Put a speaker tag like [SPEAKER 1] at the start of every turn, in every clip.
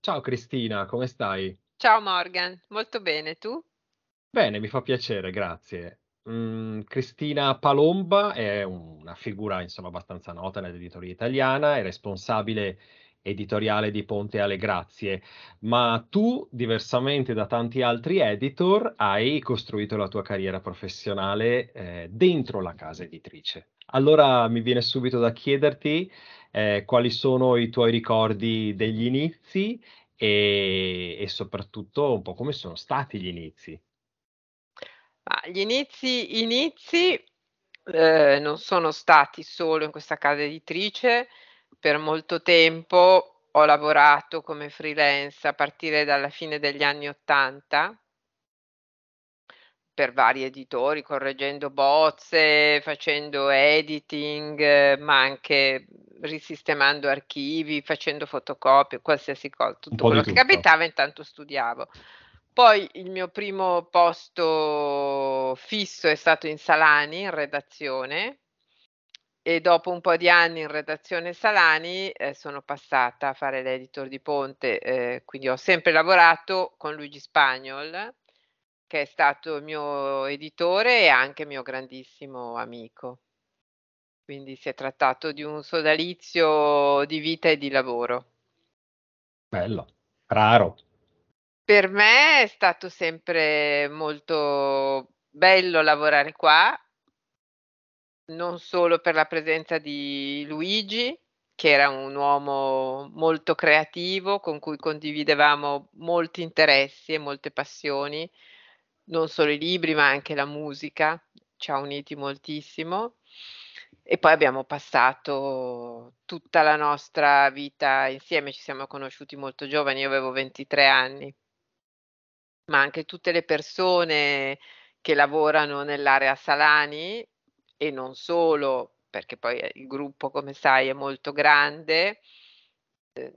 [SPEAKER 1] Ciao Cristina, come stai?
[SPEAKER 2] Ciao Morgan, molto bene, tu?
[SPEAKER 1] Bene, mi fa piacere, grazie. Mm, Cristina Palomba è una figura, insomma, abbastanza nota nell'editoria italiana, è responsabile editoriale di Ponte alle Grazie, ma tu, diversamente da tanti altri editor, hai costruito la tua carriera professionale eh, dentro la casa editrice. Allora mi viene subito da chiederti eh, quali sono i tuoi ricordi degli inizi e, e soprattutto un po' come sono stati gli inizi.
[SPEAKER 2] Ma gli inizi, inizi eh, non sono stati solo in questa casa editrice, per molto tempo ho lavorato come freelance a partire dalla fine degli anni '80 per vari editori, correggendo bozze, facendo editing, ma anche risistemando archivi, facendo fotocopie, qualsiasi cosa, tutto quello che capitava, intanto studiavo. Poi il mio primo posto fisso è stato in Salani, in redazione, e dopo un po' di anni in redazione Salani eh, sono passata a fare l'editor di Ponte, eh, quindi ho sempre lavorato con Luigi Spagnol, che è stato il mio editore e anche mio grandissimo amico. Quindi si è trattato di un sodalizio di vita e di lavoro.
[SPEAKER 1] Bello, raro.
[SPEAKER 2] Per me è stato sempre molto bello lavorare qua, non solo per la presenza di Luigi, che era un uomo molto creativo, con cui condividevamo molti interessi e molte passioni, non solo i libri, ma anche la musica, ci ha uniti moltissimo. E poi abbiamo passato tutta la nostra vita insieme, ci siamo conosciuti molto giovani, io avevo 23 anni, ma anche tutte le persone che lavorano nell'area Salani e non solo, perché poi il gruppo, come sai, è molto grande. Eh,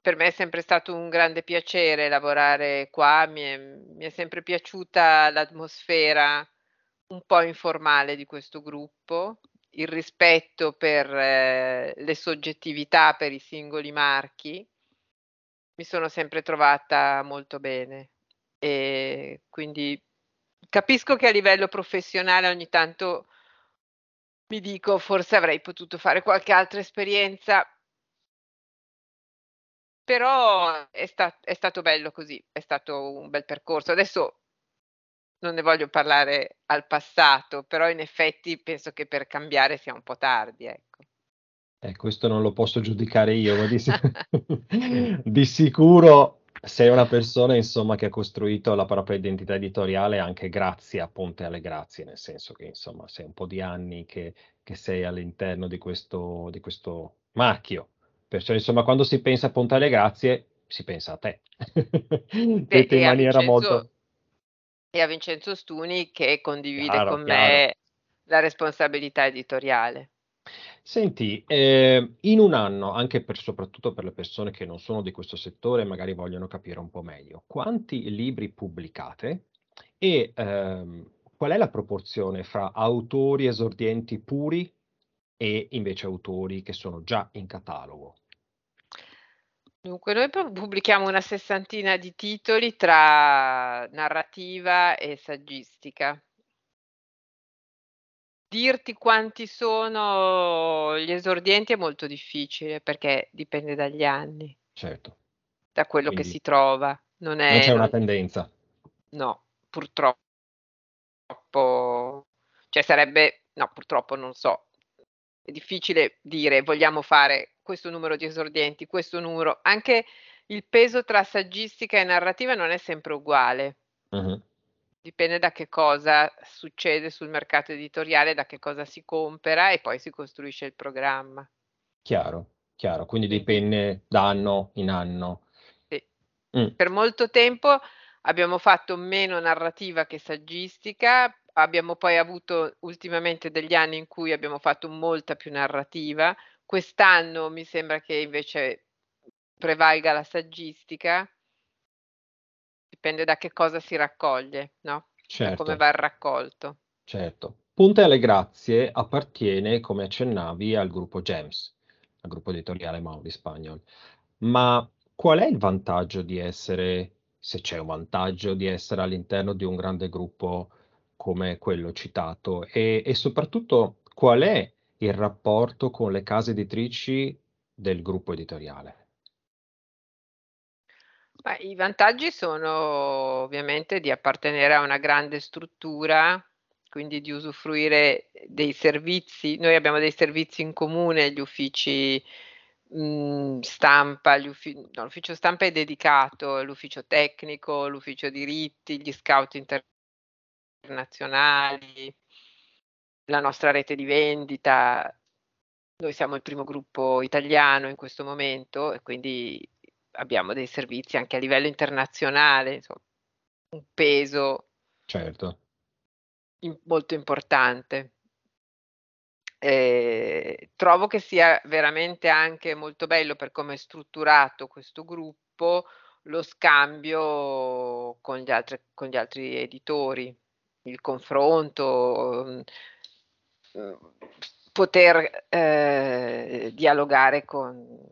[SPEAKER 2] per me è sempre stato un grande piacere lavorare qua, mi è, mi è sempre piaciuta l'atmosfera un po' informale di questo gruppo, il rispetto per eh, le soggettività, per i singoli marchi. Mi sono sempre trovata molto bene e quindi capisco che a livello professionale ogni tanto mi dico forse avrei potuto fare qualche altra esperienza, però è, sta- è stato bello così, è stato un bel percorso. Adesso non ne voglio parlare al passato, però in effetti penso che per cambiare sia un po' tardi, ecco.
[SPEAKER 1] Eh, questo non lo posso giudicare io, ma di, di sicuro sei una persona, insomma, che ha costruito la propria identità editoriale anche grazie a Ponte alle Grazie, nel senso che, insomma, sei un po' di anni che, che sei all'interno di questo, di questo marchio. Perciò, insomma, quando si pensa a Ponte alle Grazie, si pensa a te.
[SPEAKER 2] Beh, in maniera Vincenzo, molto... E a Vincenzo Stuni che condivide chiaro, con chiaro. me la responsabilità editoriale.
[SPEAKER 1] Senti, eh, in un anno, anche per, soprattutto per le persone che non sono di questo settore, magari vogliono capire un po' meglio, quanti libri pubblicate e ehm, qual è la proporzione fra autori esordienti puri e invece autori che sono già in catalogo?
[SPEAKER 2] Dunque, noi pubblichiamo una sessantina di titoli tra narrativa e saggistica. Dirti quanti sono gli esordienti è molto difficile perché dipende dagli anni.
[SPEAKER 1] Certo.
[SPEAKER 2] Da quello Quindi, che si trova. Non, è,
[SPEAKER 1] non c'è una tendenza.
[SPEAKER 2] No, purtroppo. Cioè sarebbe, no, purtroppo non so. È difficile dire vogliamo fare questo numero di esordienti, questo numero. Anche il peso tra saggistica e narrativa non è sempre uguale. Uh-huh. Dipende da che cosa succede sul mercato editoriale, da che cosa si compra e poi si costruisce il programma.
[SPEAKER 1] Chiaro. chiaro, quindi dipende da anno in anno.
[SPEAKER 2] Sì.
[SPEAKER 1] Mh.
[SPEAKER 2] Per molto tempo abbiamo fatto meno narrativa che saggistica, abbiamo poi avuto ultimamente degli anni in cui abbiamo fatto molta più narrativa. Quest'anno mi sembra che invece prevalga la saggistica. Dipende da che cosa si raccoglie, no, da come
[SPEAKER 1] Certo.
[SPEAKER 2] va il raccolto.
[SPEAKER 1] Certo. Ponte alle Grazie appartiene, come accennavi, al gruppo GEMS, al gruppo editoriale Mauri Spagnol. Ma qual è il vantaggio di essere, se c'è un vantaggio, di essere all'interno di un grande gruppo come quello citato? E e soprattutto qual è il rapporto con le case editrici del gruppo editoriale?
[SPEAKER 2] Beh, i vantaggi sono ovviamente di appartenere a una grande struttura, quindi di usufruire dei servizi. Noi abbiamo dei servizi in comune, gli uffici, mhmm, stampa, gli no, l'ufficio stampa è dedicato, l'ufficio tecnico, l'ufficio diritti, gli scout internazionali, la nostra rete di vendita. Noi siamo il primo gruppo italiano in questo momento e quindi abbiamo dei servizi anche a livello internazionale, insom un peso
[SPEAKER 1] Certo.
[SPEAKER 2] im molto importante. Ehm, trovo che sia veramente anche molto bello per come è strutturato questo gruppo, lo scambio con gli altre con gli altri editori, il confronto, poter, ehm, dialogare con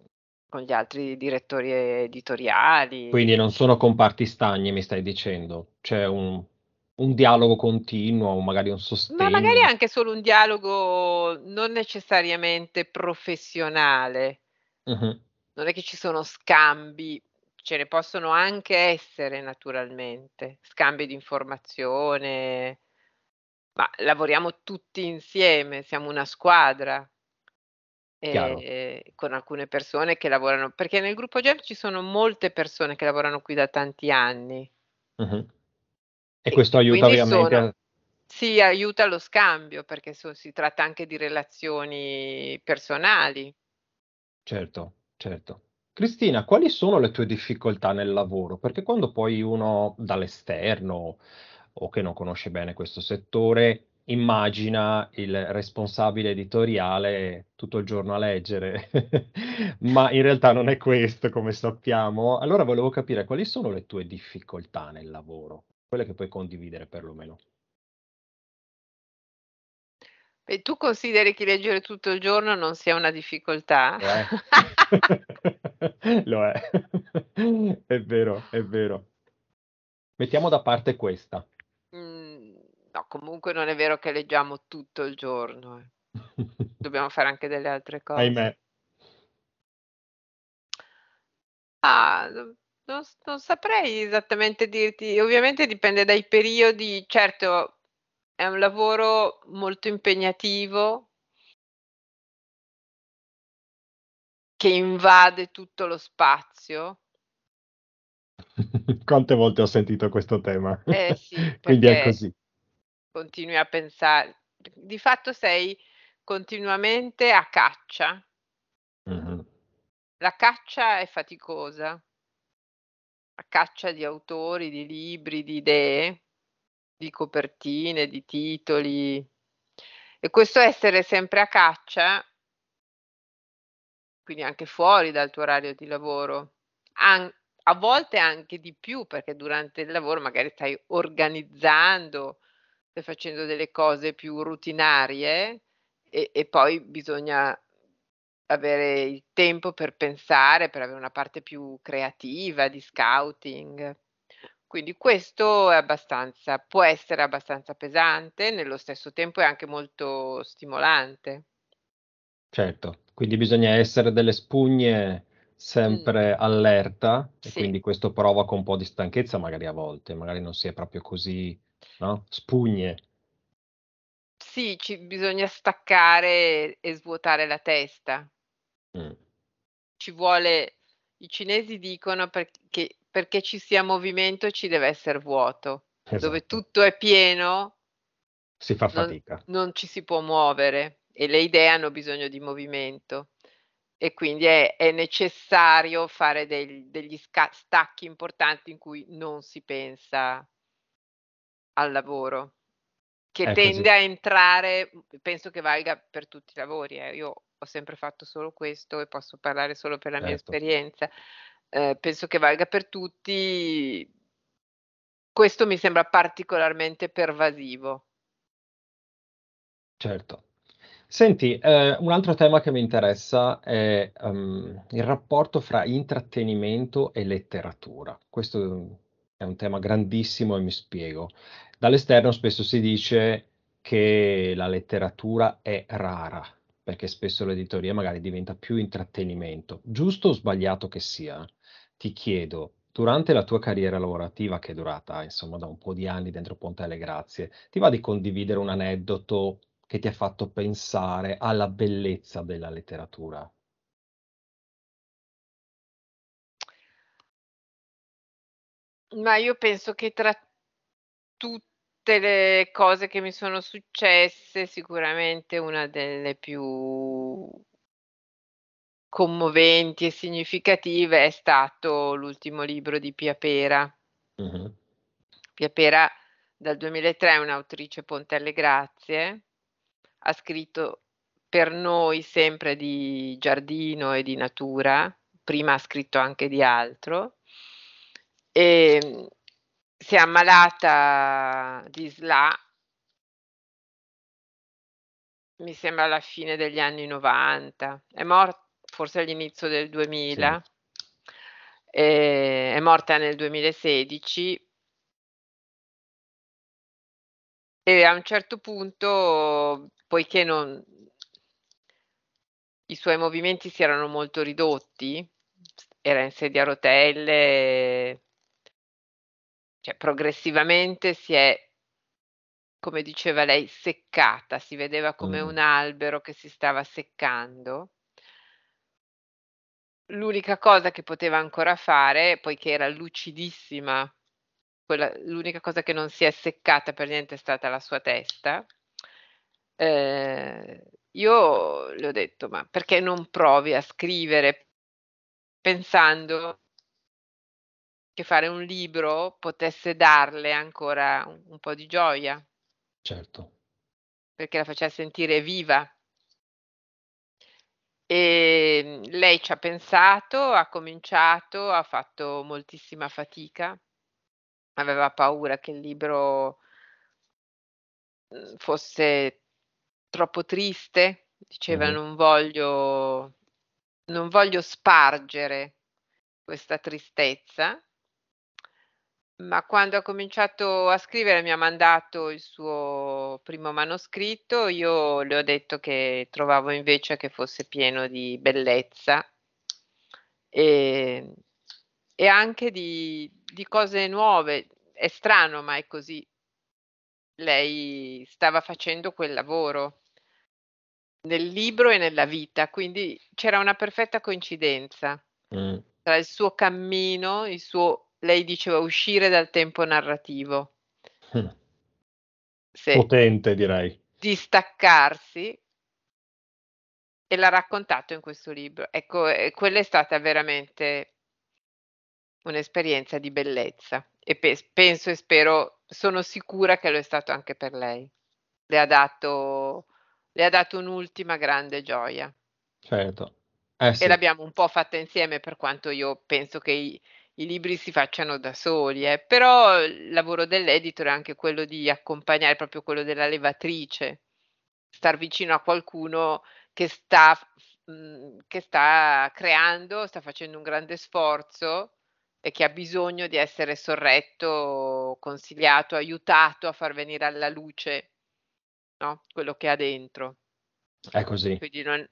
[SPEAKER 2] con gli altri direttori editoriali.
[SPEAKER 1] Quindi non sono comparti stagni, mi stai dicendo. C'è un un dialogo continuo, o magari un
[SPEAKER 2] Ma magari
[SPEAKER 1] sostegno.
[SPEAKER 2] anche solo un dialogo non necessariamente professionale.
[SPEAKER 1] Mh-mh.
[SPEAKER 2] Non è che ci sono scambi, ce ne possono anche essere naturalmente, scambi di informazione, ma lavoriamo tutti insieme, siamo una squadra.
[SPEAKER 1] Chiaro.
[SPEAKER 2] Ehm, con alcune persone che lavorano perché nel gruppo GEMS ci sono molte persone che lavorano qui da tanti anni.
[SPEAKER 1] Mh-mh. E
[SPEAKER 2] E
[SPEAKER 1] questo aiuta
[SPEAKER 2] quindi
[SPEAKER 1] ovviamente
[SPEAKER 2] sono
[SPEAKER 1] a
[SPEAKER 2] sì, aiuta lo scambio, perché so si tratta anche di relazioni personali.
[SPEAKER 1] Certo, certo. Cristina, quali sono le tue difficoltà nel lavoro? Perché quando poi uno dall'esterno, o che non conosce bene questo settore, immagina il responsabile editoriale tutto il giorno a leggere, ma in realtà non è questo, come sappiamo. Allora volevo capire quali sono le tue difficoltà nel lavoro, quelle che puoi condividere perlomeno.
[SPEAKER 2] E tu consideri che leggere tutto il giorno non sia una difficoltà?
[SPEAKER 1] Lo è. Lo è. È vero, è vero. Mettiamo da parte questa.
[SPEAKER 2] No, comunque non è vero che leggiamo tutto il giorno, eh. Dobbiamo fare anche delle altre cose.
[SPEAKER 1] Ahimè.
[SPEAKER 2] Ah, non non saprei esattamente dirti ovviamente dipende dai periodi. Certo, è un lavoro molto impegnativo che invade tutto lo spazio.
[SPEAKER 1] Quante volte ho sentito questo tema.
[SPEAKER 2] Eh sì,
[SPEAKER 1] Quindi è così.
[SPEAKER 2] Continui a pensar d di fatto sei continuamente a caccia.
[SPEAKER 1] Mh-mh.
[SPEAKER 2] La caccia è faticosa. A caccia di autori, di libri, di idee, di copertine, di titoli. E questo essere sempre a caccia quindi anche fuori dal tuo orario di lavoro, an a volte anche di più, perché durante il lavoro magari stai organizzando, stai facendo delle cose più routinarie e e poi bisogna avere il tempo per pensare, per avere una parte più creativa di scouting. Quindi questo è abbastanza può essere abbastanza pesante, nello stesso tempo è anche molto stimolante.
[SPEAKER 1] Certo, quindi bisogna essere delle spugne sempre allerta e
[SPEAKER 2] Sì.
[SPEAKER 1] quindi questo provoca un po' di stanchezza magari a volte, magari non si è proprio così, no, spugne.
[SPEAKER 2] Sì, ci bisogna staccare e svuotare la testa.
[SPEAKER 1] Mh.
[SPEAKER 2] Ci vuole i cinesi dicono perch che perché ci sia movimento ci deve esser vuoto. Dove
[SPEAKER 1] Esatto.
[SPEAKER 2] tutto è pieno
[SPEAKER 1] Si fa
[SPEAKER 2] non
[SPEAKER 1] fatica.
[SPEAKER 2] non ci si può muovere e le idee hanno bisogno di movimento. e quindi è, è necessario fare del, degli sca- stacchi importanti in cui non si pensa al lavoro, che
[SPEAKER 1] È
[SPEAKER 2] tende
[SPEAKER 1] così.
[SPEAKER 2] a entrare, penso che valga per tutti i lavori, eh. io ho sempre fatto solo questo e posso parlare solo per la mia
[SPEAKER 1] Certo.
[SPEAKER 2] esperienza, eh, penso che valga per tutti, questo mi sembra particolarmente pervasivo.
[SPEAKER 1] Certo. Senti, eh, un altro tema che mi interessa è ehm, il rapporto fra intrattenimento e letteratura. Questo è un tema grandissimo e mi spiego. Dall'esterno spesso si dice che la letteratura è rara, perché spesso l'editoria magari diventa più intrattenimento. Giusto o sbagliato che sia, ti chiedo, durante la tua carriera lavorativa, che è durata insomma da un po' di anni dentro Ponte alle Grazie, ti va di condividere un aneddoto che ti ha fatto pensare alla bellezza della letteratura?
[SPEAKER 2] Ma io penso che tra tutte le cose che mi sono successe, sicuramente una delle più commoventi e significative è stato l'ultimo libro di Pia Pera.
[SPEAKER 1] Mh-mh.
[SPEAKER 2] Pia Pera dal 2003 è un'autrice Ponte alle Grazie, ha scritto per noi sempre di giardino e di natura, prima ha scritto anche di altro. Ehm, si è ammalata di SLA mi sembra alla fine degli anni '90, è mor forse all'inizio del
[SPEAKER 1] Sì.
[SPEAKER 2] 2000. Ehm, è morta nel 2016. E a un certo punto, poiché non i suoi movimenti si erano molto ridotti, era in sedia a rotelle cioè progressivamente si è come diceva lei, seccata, si vedeva come
[SPEAKER 1] Mh.
[SPEAKER 2] un albero che si stava seccando. L'unica cosa che poteva ancora fare, poiché era lucidissima, quella l'unica cosa che non si è seccata per niente è stata la sua testa. Ehm, io le ho detto: "Ma perché non provi a scrivere pensando che fare un libro potesse darle ancora un un po' di gioia?"
[SPEAKER 1] Certo.
[SPEAKER 2] Perché la faceva sentire viva. Ehm, lei ci ha pensato, ha cominciato, ha fatto moltissima fatica. Aveva paura che il libro mhmm, fosse troppo triste, diceva:
[SPEAKER 1] Mh-mh.
[SPEAKER 2] "Non voglio non voglio spargere questa tristezza." Ma quando ha cominciato a scrivere mi ha mandato il suo primo manoscritto, io le ho detto che trovavo invece che fosse pieno di bellezza. Ehm, e anche di di cose nuove. È strano, ma è così. Lei stava facendo quel lavoro nel libro e nella vita, quindi c'era una perfetta coincidenza
[SPEAKER 1] Mh.
[SPEAKER 2] tra il suo cammino, il suo lei diceva uscire dal tempo narrativo.
[SPEAKER 1] Mh.
[SPEAKER 2] Sì.
[SPEAKER 1] Potente direi.
[SPEAKER 2] Distaccarsi e l'ha raccontato in questo libro. Ecco, e quella è stata veramente un'esperienza di bellezza e pes penso e spero sono sicura che lo è stato anche per lei. Le ha dato le ha dato un'ultima grande gioia.
[SPEAKER 1] Certo. Eh
[SPEAKER 2] E
[SPEAKER 1] sì.
[SPEAKER 2] l'abbiamo un po' fatta insieme, per quanto io penso che i i libri si facciano da soli, eh, però il lavoro dell'editor è anche quello di accompagnare, proprio quello della levatrice, star vicino a qualcuno che sta f mhmm, che sta creando, sta facendo un grande sforzo e che ha bisogno di essere sorretto, consigliato, aiutato a far venire alla luce, no, quello che ha dentro.
[SPEAKER 1] È così.
[SPEAKER 2] Non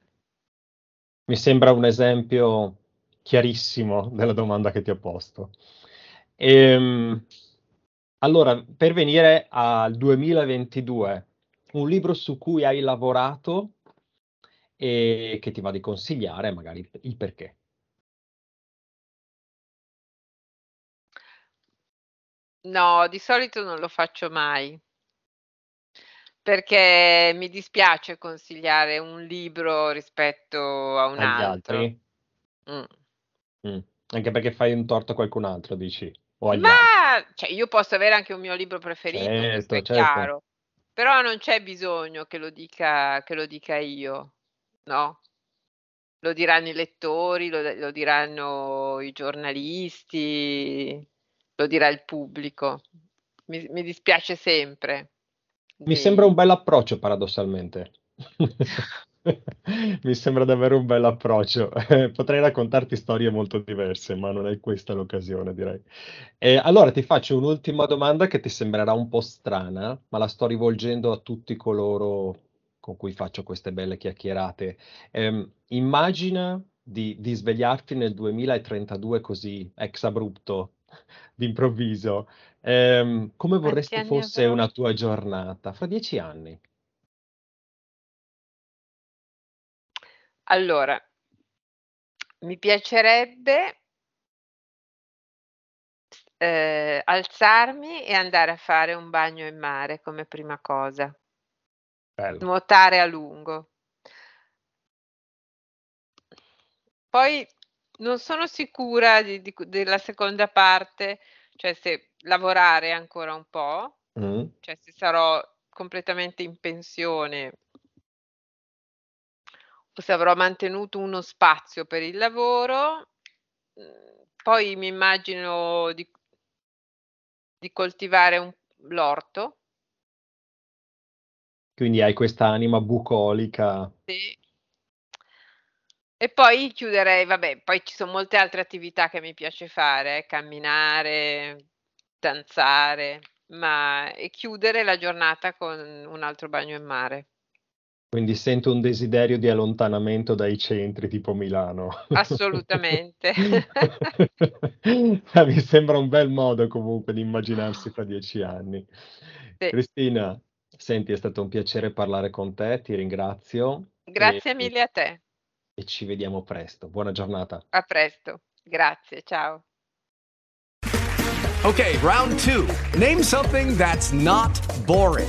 [SPEAKER 1] Mi sembra un esempio chiarissimo della domanda che ti ho posto. Ehm, allora, per venire al 2022, un libro su cui hai lavorato e che ti va di consigliare, magari il perché.
[SPEAKER 2] No, di solito non lo faccio mai. Perché mi dispiace consigliare un libro rispetto a un
[SPEAKER 1] Agli
[SPEAKER 2] altro.
[SPEAKER 1] altri?
[SPEAKER 2] Mh.
[SPEAKER 1] Mh. Anche perché fai un torto a qualcun altro dici?
[SPEAKER 2] Ma cioè io posso avere anche un mio libro preferito,
[SPEAKER 1] Certo,
[SPEAKER 2] è
[SPEAKER 1] certo.
[SPEAKER 2] chiaro. Però non c'è bisogno che lo dica che lo dica io, no? Lo diranno i lettori, lo lo diranno i giornalisti, lo dirà il pubblico. Mi mi dispiace sempre
[SPEAKER 1] Mi
[SPEAKER 2] di
[SPEAKER 1] sembra un bell'approccio paradossalmente. Mi sembra davvero un bell'approccio. Potrei raccontarti storie molto diverse, ma non è questa l'occasione, direi. E allora ti faccio un'ultima domanda che ti sembrerà un po' strana, ma la sto rivolgendo a tutti coloro con cui faccio queste belle chiacchierate. Ehm, immagina di di svegliarti nel 2032 così ex abrupto, d'improvviso. Ehm, come vorresti fosse
[SPEAKER 2] avrò?
[SPEAKER 1] una tua giornata? Fra 10 anni.
[SPEAKER 2] Allora mi piacerebbe ehm, alzarmi e andare a fare un bagno in mare come prima cosa.
[SPEAKER 1] Bello.
[SPEAKER 2] Nuotare a lungo. Poi non sono sicura di di della seconda parte, cioè se lavorare ancora un po',
[SPEAKER 1] Mh.
[SPEAKER 2] cioè se sarò completamente in pensione se avrò mantenuto uno spazio per il lavoro. Mhmm, poi mi immagino di di coltivare un l'orto.
[SPEAKER 1] Quindi hai questa anima bucolica.
[SPEAKER 2] Sì. E poi chiuderei vabbè, poi ci son molte altre attività che mi piace fare, eh, camminare, danzare, ma e chiudere la giornata con un altro bagno in mare.
[SPEAKER 1] Quindi sento un desiderio di allontanamento dai centri tipo Milano.
[SPEAKER 2] Assolutamente.
[SPEAKER 1] Ma mi sembra un bel modo comunque di immaginarsi fra 10 anni.
[SPEAKER 2] Sì.
[SPEAKER 1] Cristina, senti è stato un piacere parlare con te, ti ringrazio
[SPEAKER 2] Grazie
[SPEAKER 1] e
[SPEAKER 2] mille a te.
[SPEAKER 1] e ci vediamo presto. Buona giornata.
[SPEAKER 2] A presto. Grazie, ciao.
[SPEAKER 3] Okay, round two. Name something that's not boring.